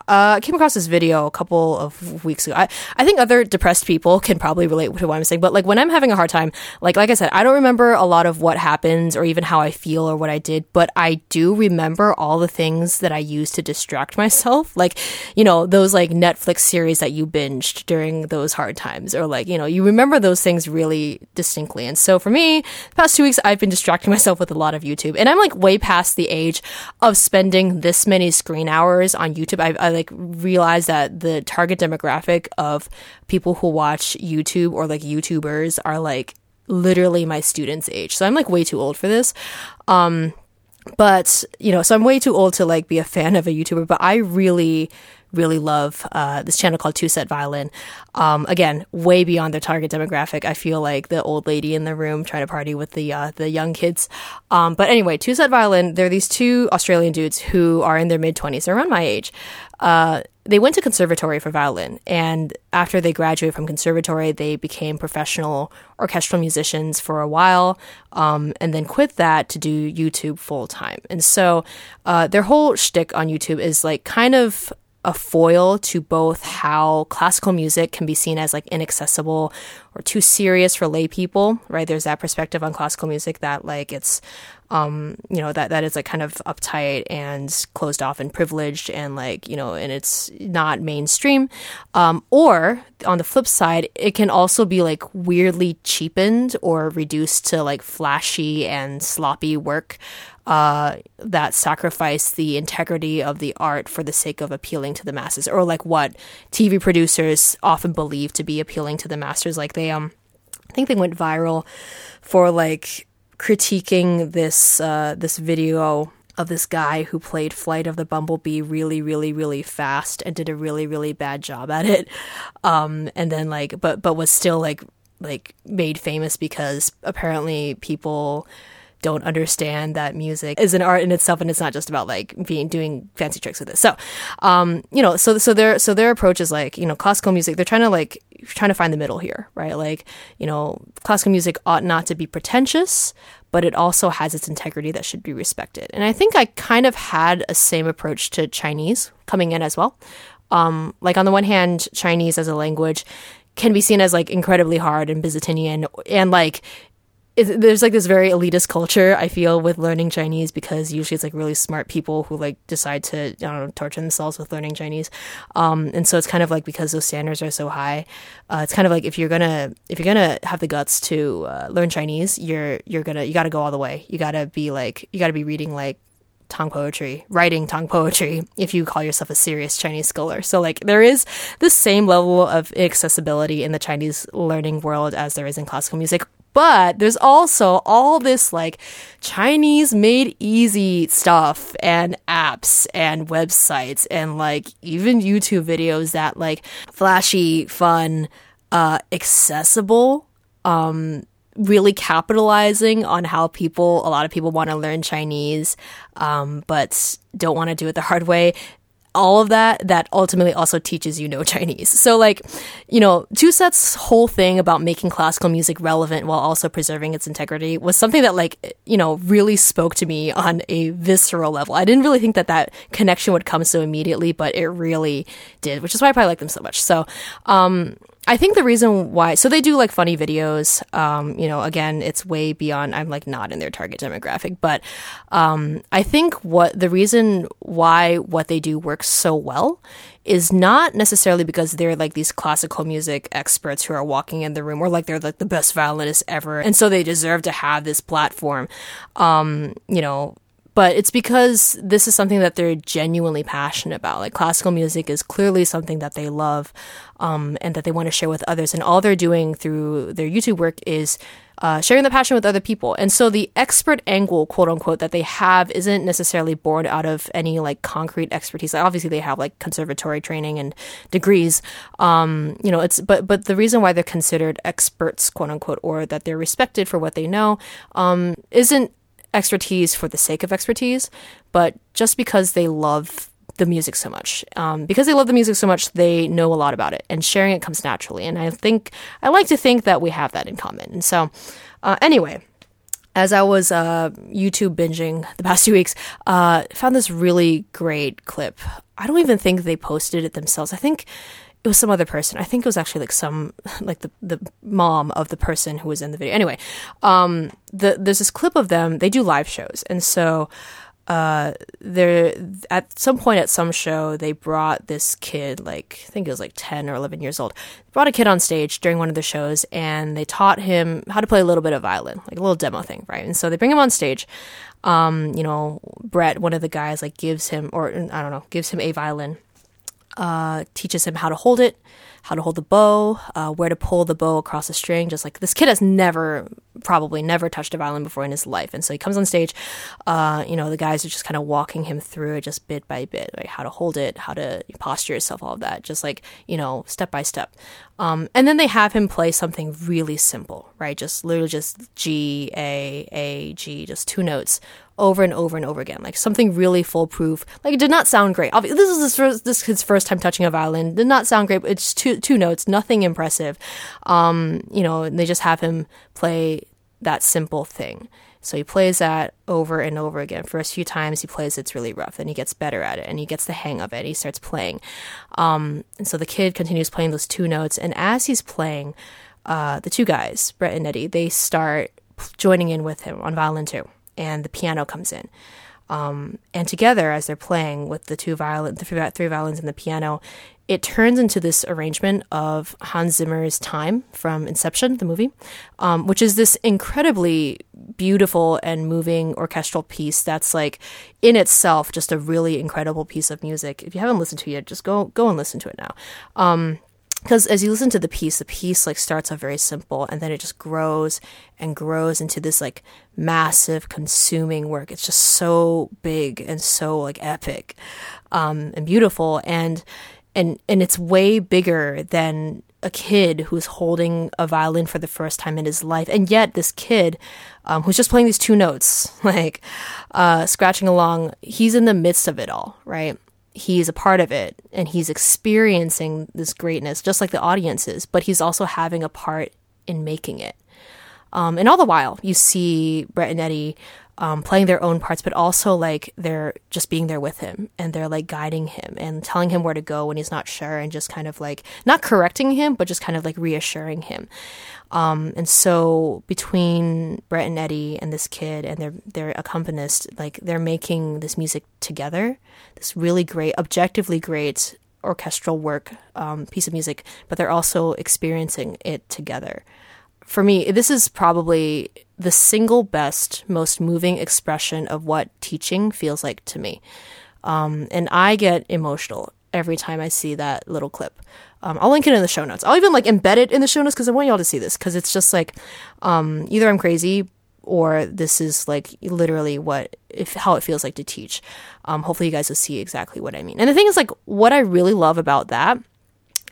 uh, I came across this video a couple of weeks ago. I, I think other depressed people can probably relate to what I'm saying, but like when I'm having a hard time, like, like I said, I don't remember a lot of what happens or even how I feel or what I did, but I do remember all the things that I used to distract myself. Like, you know, those like Netflix series that you binged during those hard times or like, you know, you remember those things really distinctly. And so for me, the past two weeks, I've been distracting myself with a lot of YouTube and I'm I'm like way past the age of spending this many screen hours on YouTube. I, I like realized that the target demographic of people who watch YouTube or like YouTubers are like literally my students' age. So I'm like way too old for this. Um, but you know, so I'm way too old to like be a fan of a YouTuber, but I really really love uh, this channel called TwoSet Violin. Um, again, way beyond their target demographic. I feel like the old lady in the room trying to party with the uh, the young kids. Um, but anyway, TwoSet Violin. They're these two Australian dudes who are in their mid twenties. Around my age. Uh, they went to conservatory for violin, and after they graduated from conservatory, they became professional orchestral musicians for a while, um, and then quit that to do YouTube full time. And so, uh, their whole shtick on YouTube is like kind of a foil to both how classical music can be seen as like inaccessible or too serious for lay people, right? There's that perspective on classical music that like it's um, you know, that that is like kind of uptight and closed off and privileged and like, you know, and it's not mainstream. Um, or on the flip side, it can also be like weirdly cheapened or reduced to like flashy and sloppy work uh, that sacrifice the integrity of the art for the sake of appealing to the masses, or like what TV producers often believe to be appealing to the masses. Like they, um, I think they went viral for like critiquing this uh, this video of this guy who played Flight of the Bumblebee really, really, really fast and did a really, really bad job at it. Um, and then like, but but was still like like made famous because apparently people don't understand that music is an art in itself and it's not just about like being doing fancy tricks with it. So, um, you know, so so their so their approach is like, you know, classical music, they're trying to like trying to find the middle here, right? Like, you know, classical music ought not to be pretentious, but it also has its integrity that should be respected. And I think I kind of had a same approach to Chinese coming in as well. Um, like on the one hand, Chinese as a language can be seen as like incredibly hard and Byzantinian and like there's like this very elitist culture I feel with learning Chinese because usually it's like really smart people who like decide to I don't know torture themselves with learning Chinese, um, and so it's kind of like because those standards are so high, uh, it's kind of like if you're gonna if you're gonna have the guts to uh, learn Chinese, you're you're gonna you got to go all the way. You got to be like you got to be reading like Tang poetry, writing Tang poetry, if you call yourself a serious Chinese scholar. So, like, there is the same level of accessibility in the Chinese learning world as there is in classical music. But there's also all this like Chinese made easy stuff and apps and websites and like even YouTube videos that like flashy, fun, uh, accessible um, really capitalizing on how people, a lot of people want to learn Chinese, um, but don't want to do it the hard way all of that that ultimately also teaches you no Chinese. So like, you know, TwoSet's whole thing about making classical music relevant while also preserving its integrity was something that like, you know, really spoke to me on a visceral level. I didn't really think that that connection would come so immediately, but it really did, which is why I probably like them so much. So, um, I think the reason why, so they do like funny videos. Um, you know, again, it's way beyond, I'm like not in their target demographic, but um, I think what the reason why what they do works so well is not necessarily because they're like these classical music experts who are walking in the room or like they're like the best violinists ever. And so they deserve to have this platform. Um, you know, but it's because this is something that they're genuinely passionate about. Like classical music is clearly something that they love, um, and that they want to share with others. And all they're doing through their YouTube work is uh, sharing the passion with other people. And so the expert angle, quote unquote, that they have isn't necessarily born out of any like concrete expertise. Like, obviously, they have like conservatory training and degrees. Um, you know, it's but but the reason why they're considered experts, quote unquote, or that they're respected for what they know, um, isn't expertise for the sake of expertise, but just because they love the music so much. Um, because they love the music so much, they know a lot about it, and sharing it comes naturally. And I think I like to think that we have that in common. And so, uh, anyway, as I was uh, YouTube binging the past two weeks, uh, found this really great clip. I don't even think they posted it themselves. I think it was some other person. I think it was actually like some like the the mom of the person who was in the video. Anyway, um, the, there's this clip of them. They do live shows, and so uh, there at some point at some show they brought this kid, like I think it was like ten or eleven years old, brought a kid on stage during one of the shows, and they taught him how to play a little bit of violin, like a little demo thing, right? And so they bring him on stage. Um, you know, Brett, one of the guys, like gives him, or I don't know, gives him a violin uh, teaches him how to hold it, how to hold the bow, uh, where to pull the bow across a string. Just like this kid has never, probably never touched a violin before in his life, and so he comes on stage. Uh, you know, the guys are just kind of walking him through it, just bit by bit, like how to hold it, how to posture yourself, all of that, just like you know, step by step. Um, and then they have him play something really simple, right? Just literally just G A A G, just two notes over and over and over again, like something really foolproof. Like it did not sound great. Obviously, this is his first, this his first time touching a violin. Did not sound great. It's two two notes, nothing impressive. Um, you know, they just have him play that simple thing. So he plays that over and over again. First few times he plays, it's really rough. Then he gets better at it and he gets the hang of it. He starts playing. Um, and so the kid continues playing those two notes. And as he's playing, uh, the two guys, Brett and Eddy, they start joining in with him on violin too and the piano comes in. Um, and together, as they're playing with the two violin, the three violins and the piano, it turns into this arrangement of Hans Zimmer's "Time" from Inception, the movie, um, which is this incredibly beautiful and moving orchestral piece. That's like in itself just a really incredible piece of music. If you haven't listened to it yet, just go go and listen to it now. Um, because as you listen to the piece the piece like starts off very simple and then it just grows and grows into this like massive consuming work. It's just so big and so like epic um, and beautiful and and and it's way bigger than a kid who's holding a violin for the first time in his life and yet this kid um, who's just playing these two notes like uh, scratching along he's in the midst of it all right he's a part of it and he's experiencing this greatness just like the audience is, but he's also having a part in making it. Um, and all the while, you see Brett and Eddy um, playing their own parts, but also like they're just being there with him and they're like guiding him and telling him where to go when he's not sure and just kind of like not correcting him, but just kind of like reassuring him. Um, and so between Brett and Eddy and this kid and their their accompanist, like they're making this music together, this really great, objectively great orchestral work, um, piece of music, but they're also experiencing it together. For me, this is probably the single best, most moving expression of what teaching feels like to me. Um, and I get emotional every time I see that little clip. Um, I'll link it in the show notes. I'll even like embed it in the show notes because I want y'all to see this because it's just like um, either I'm crazy or this is like literally what if how it feels like to teach. Um, hopefully you guys will see exactly what I mean. And the thing is like what I really love about that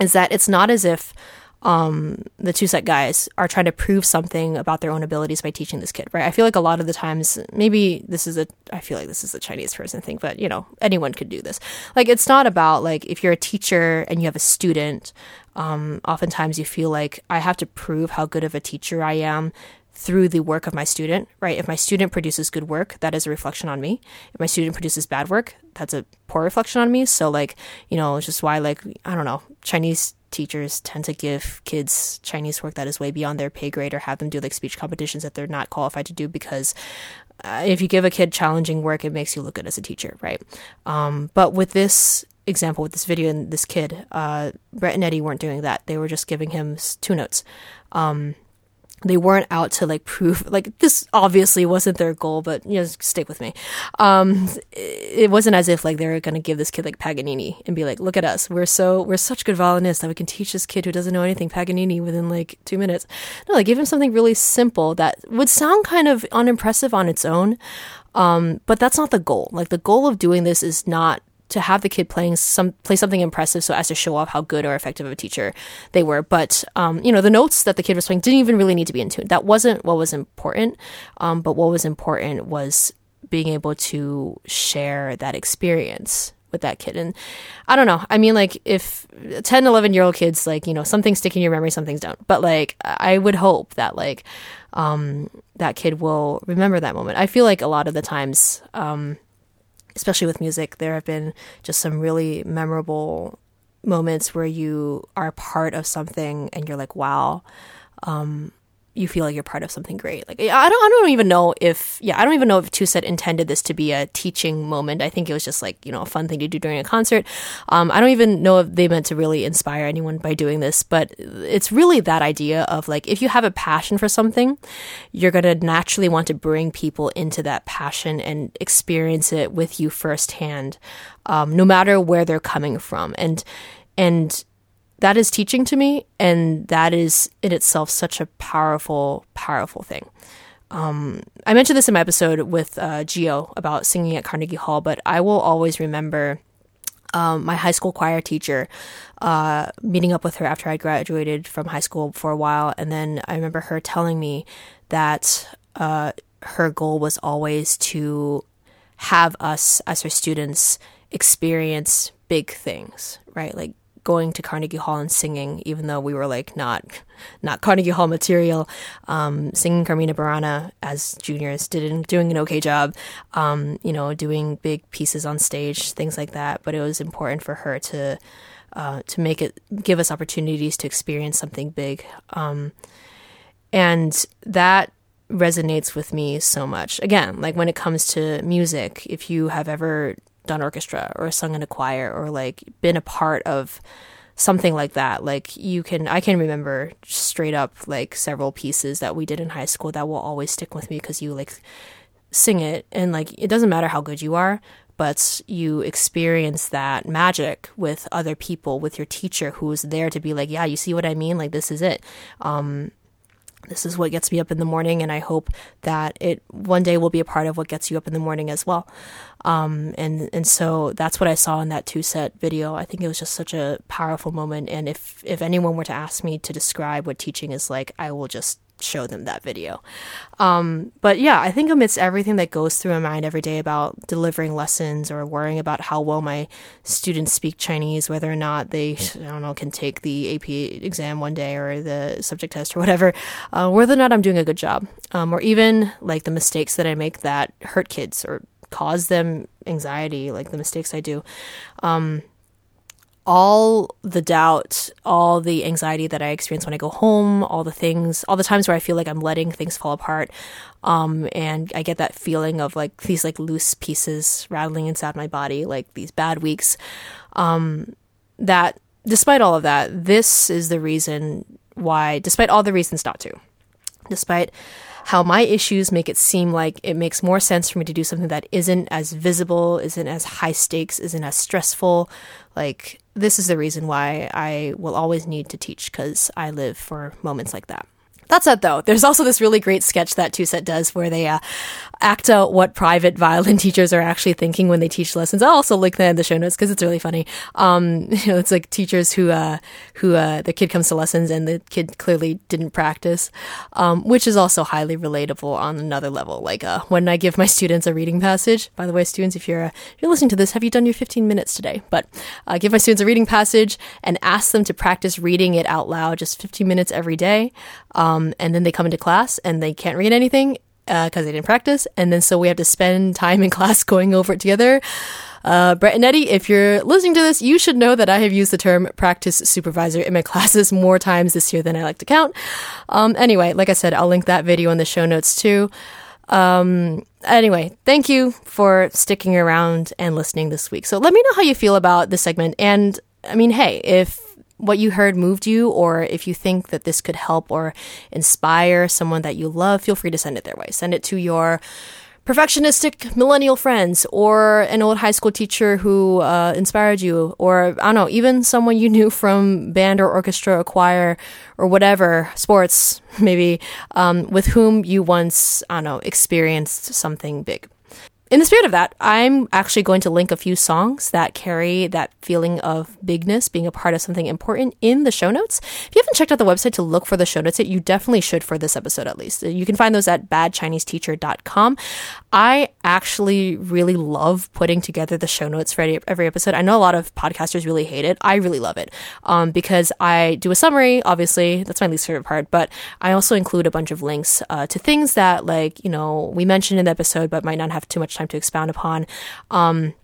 is that it's not as if um, the TwoSet guys are trying to prove something about their own abilities by teaching this kid, right? I feel like a lot of the times, maybe this is a, I feel like this is a Chinese person thing, but you know, anyone could do this. Like, it's not about like if you're a teacher and you have a student, um, oftentimes you feel like I have to prove how good of a teacher I am through the work of my student, right? If my student produces good work, that is a reflection on me. If my student produces bad work, that's a poor reflection on me. So, like, you know, it's just why, like, I don't know, Chinese teachers tend to give kids Chinese work that is way beyond their pay grade or have them do like speech competitions that they're not qualified to do because uh, if you give a kid challenging work, it makes you look good as a teacher, right? Um, but with this example, with this video and this kid, uh, Brett and Eddy weren't doing that. They were just giving him two notes. Um, they weren't out to like prove like this obviously wasn't their goal but you know stick with me. Um it wasn't as if like they were gonna give this kid like Paganini and be like look at us. We're so we're such good violinists that we can teach this kid who doesn't know anything Paganini within like two minutes. No like give him something really simple that would sound kind of unimpressive on its own um but that's not the goal. Like the goal of doing this is not to have the kid playing some play something impressive so as to show off how good or effective of a teacher they were. But um, you know the notes that the kid was playing didn't even really need to be in tune. That wasn't what was important um, but what was important was being able to share that experience with that kid. And i don't know. I mean like if 10 11 year old kids like you know some things stick in your memory some things don't. But like i would hope that like um, that kid will remember that moment. I feel like a lot of the times um, especially with music, there have been just some really memorable moments where you are part of something and you're like, wow, um, you feel like you're part of something great. Like I don't I don't even know if yeah, I don't even know if TwoSet intended this to be a teaching moment. I think it was just like, you know, a fun thing to do during a concert. Um, I don't even know if they meant to really inspire anyone by doing this, but it's really that idea of like if you have a passion for something, you're gonna naturally want to bring people into that passion and experience it with you firsthand, um, no matter where they're coming from. And and that is teaching to me, and that is in itself such a powerful, powerful thing. Um, I mentioned this in my episode with uh, Geo about singing at Carnegie Hall, but I will always remember um, my high school choir teacher uh, meeting up with her after I graduated from high school for a while, and then I remember her telling me that uh, her goal was always to have us as her students experience big things, right? Like going to Carnegie Hall and singing, even though we were like not not Carnegie Hall material. Um, singing Carmina Burana as juniors, did doing an okay job. Um, you know, doing big pieces on stage, things like that. But it was important for her to uh, to make it give us opportunities to experience something big. Um, and that resonates with me so much. Again, like when it comes to music, if you have ever done orchestra or sung in a choir or like been a part of something like that like you can i can remember straight up like several pieces that we did in high school that will always stick with me because you like sing it and like it doesn't matter how good you are but you experience that magic with other people with your teacher who's there to be like yeah you see what i mean? Like this is it. Um this is what gets me up in the morning and i hope that it one day will be a part of what gets you up in the morning as well. Um, and and so that's what i saw in that TwoSet video. I think it was just such a powerful moment and if if anyone were to ask me to describe what teaching is like i will just show them that video. Um, but yeah, I think amidst everything that goes through my mind every day about delivering lessons or worrying about how well my students speak Chinese, whether or not they, I don't know, can take the AP exam one day or the subject test or whatever, uh, whether or not I'm doing a good job, um, or even like the mistakes that I make that hurt kids or cause them anxiety, like the mistakes I do. Um, all the doubt, all the anxiety that I experience when I go home, all the things, all the times where I feel like I'm letting things fall apart. Um, and I get that feeling of like these like loose pieces rattling inside my body, like these bad weeks. Um, that despite all of that, this is the reason why, despite all the reasons not to, despite how my issues make it seem like it makes more sense for me to do something that isn't as visible, isn't as high stakes, isn't as stressful. Like, this is the reason why I will always need to teach because I live for moments like that. That said, though, there's also this really great sketch that TwoSet does where they uh, act out what private violin teachers are actually thinking when they teach lessons. I'll also link that in the show notes because it's really funny. Um, you know, it's like teachers who, uh, who, uh, the kid comes to lessons and the kid clearly didn't practice, um, which is also highly relatable on another level. Like, uh, when I give my students a reading passage, by the way, students, if you're, uh, if you're listening to this, have you done your 15 minutes today? But, I give my students a reading passage and ask them to practice reading it out loud just 15 minutes every day. Um, and then they come into class and they can't read anything because uh, they didn't practice. And then so we have to spend time in class going over it together. Uh, Brett and Eddy, if you're listening to this, you should know that I have used the term practice supervisor in my classes more times this year than I like to count. Um, anyway, like I said, I'll link that video in the show notes too. Um, anyway, thank you for sticking around and listening this week. So let me know how you feel about this segment. And I mean, hey, if what you heard moved you, or if you think that this could help or inspire someone that you love, feel free to send it their way. Send it to your perfectionistic millennial friends or an old high school teacher who uh, inspired you or i don't know even someone you knew from band or orchestra or choir or whatever sports maybe um, with whom you once i don't know experienced something big in the spirit of that, I'm actually going to link a few songs that carry that feeling of bigness, being a part of something important in the show notes. If you haven't checked out the website to look for the show notes you definitely should for this episode at least. You can find those at badchineseteacher.com. I actually really love putting together the show notes for every episode. I know a lot of podcasters really hate it. I really love it um, because I do a summary, obviously, that's my least favorite part, but I also include a bunch of links uh, to things that, like, you know, we mentioned in the episode but might not have too much time to expound upon. Um,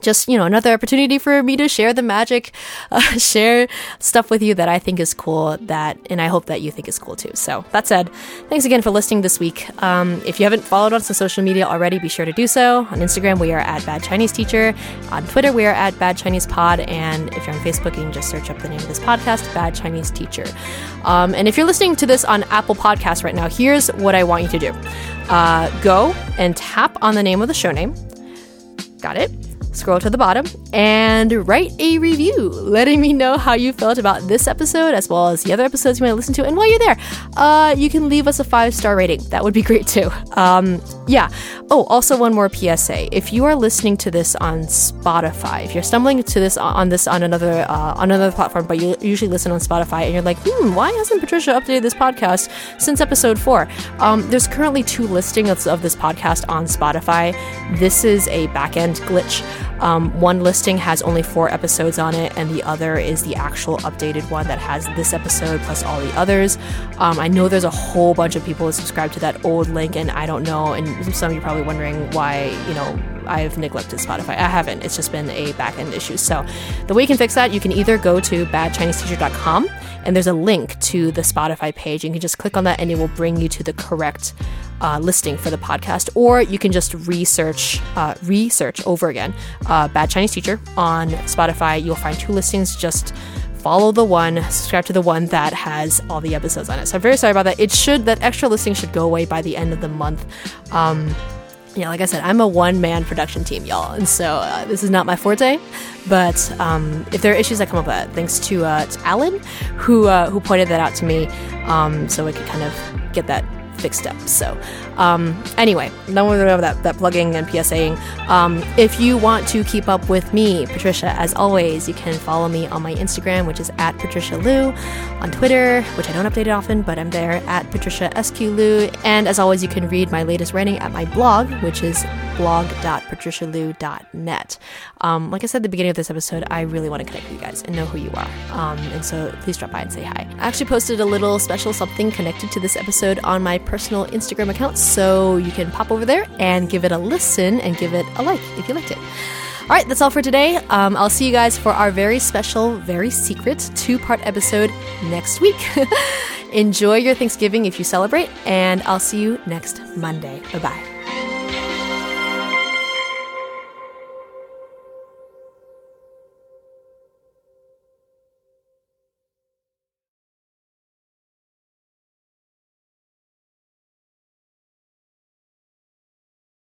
just you know another opportunity for me to share the magic uh, share stuff with you that i think is cool that and i hope that you think is cool too. So that said thanks again for listening this week. Um, if you haven't followed us on social media already be sure to do so. On instagram we are at bad chinese teacher. On twitter we are at bad chinese pod. And if you're on facebook you can just search up the name of this podcast bad chinese teacher. Um, and if you're listening to this on apple podcast right now here's what i want you to do. Uh, go and tap on the name of the show name. Got it scroll to the bottom and write a review letting me know how you felt about this episode as well as the other episodes you might listen to. And while you're there, uh, you can leave us a five star rating. That would be great too. Um, yeah. Oh, also one more PSA. If you are listening to this on Spotify, if you're stumbling to this on this on another uh, on another platform, but you usually listen on Spotify, and you're like, hmm, why hasn't Patricia updated this podcast since episode four? Um, there's currently two listings of this podcast on Spotify. This is a backend glitch. Um, one listing has only four episodes on it, and the other is the actual updated one that has this episode plus all the others. Um, I know there's a whole bunch of people who subscribe to that old link, and I don't know. And some of you are probably wondering why, you know, I've neglected Spotify. I haven't. It's just been a back end issue. So the way you can fix that, you can either go to badchineseteacher.com and there's a link to the Spotify page. You can just click on that and it will bring you to the correct uh, listing for the podcast, or you can just research, uh, research over again, uh, Bad Chinese Teacher on Spotify. You'll find two listings. Just follow the one, subscribe to the one that has all the episodes on it. So I'm very sorry about that. It should that extra listing should go away by the end of the month. Um, yeah, like I said, I'm a one man production team, y'all, and so uh, this is not my forte. But um, if there are issues that come up that, thanks to, uh, to Alan, who uh, who pointed that out to me, um, so I could kind of get that fixed up. So, um, anyway, no more of that, that plugging and PSAing. Um, if you want to keep up with me, Patricia, as always, you can follow me on my Instagram, which is at Patricia Liu, on Twitter, which I don't update it often, but I'm there at Patricia SQ Liu. And as always, you can read my latest writing at my blog, which is blog.patricialiu.net. Um, like I said at the beginning of this episode, I really want to connect with you guys and know who you are. Um, and so please drop by and say hi. I actually posted a little special something connected to this episode on my personal Instagram account, so you can pop over there and give it a listen and give it a like if you liked it. All right, that's all for today. Um, I'll see you guys for our very special, very secret two part episode next week. Enjoy your Thanksgiving if you celebrate, and I'll see you next Monday. Bye bye.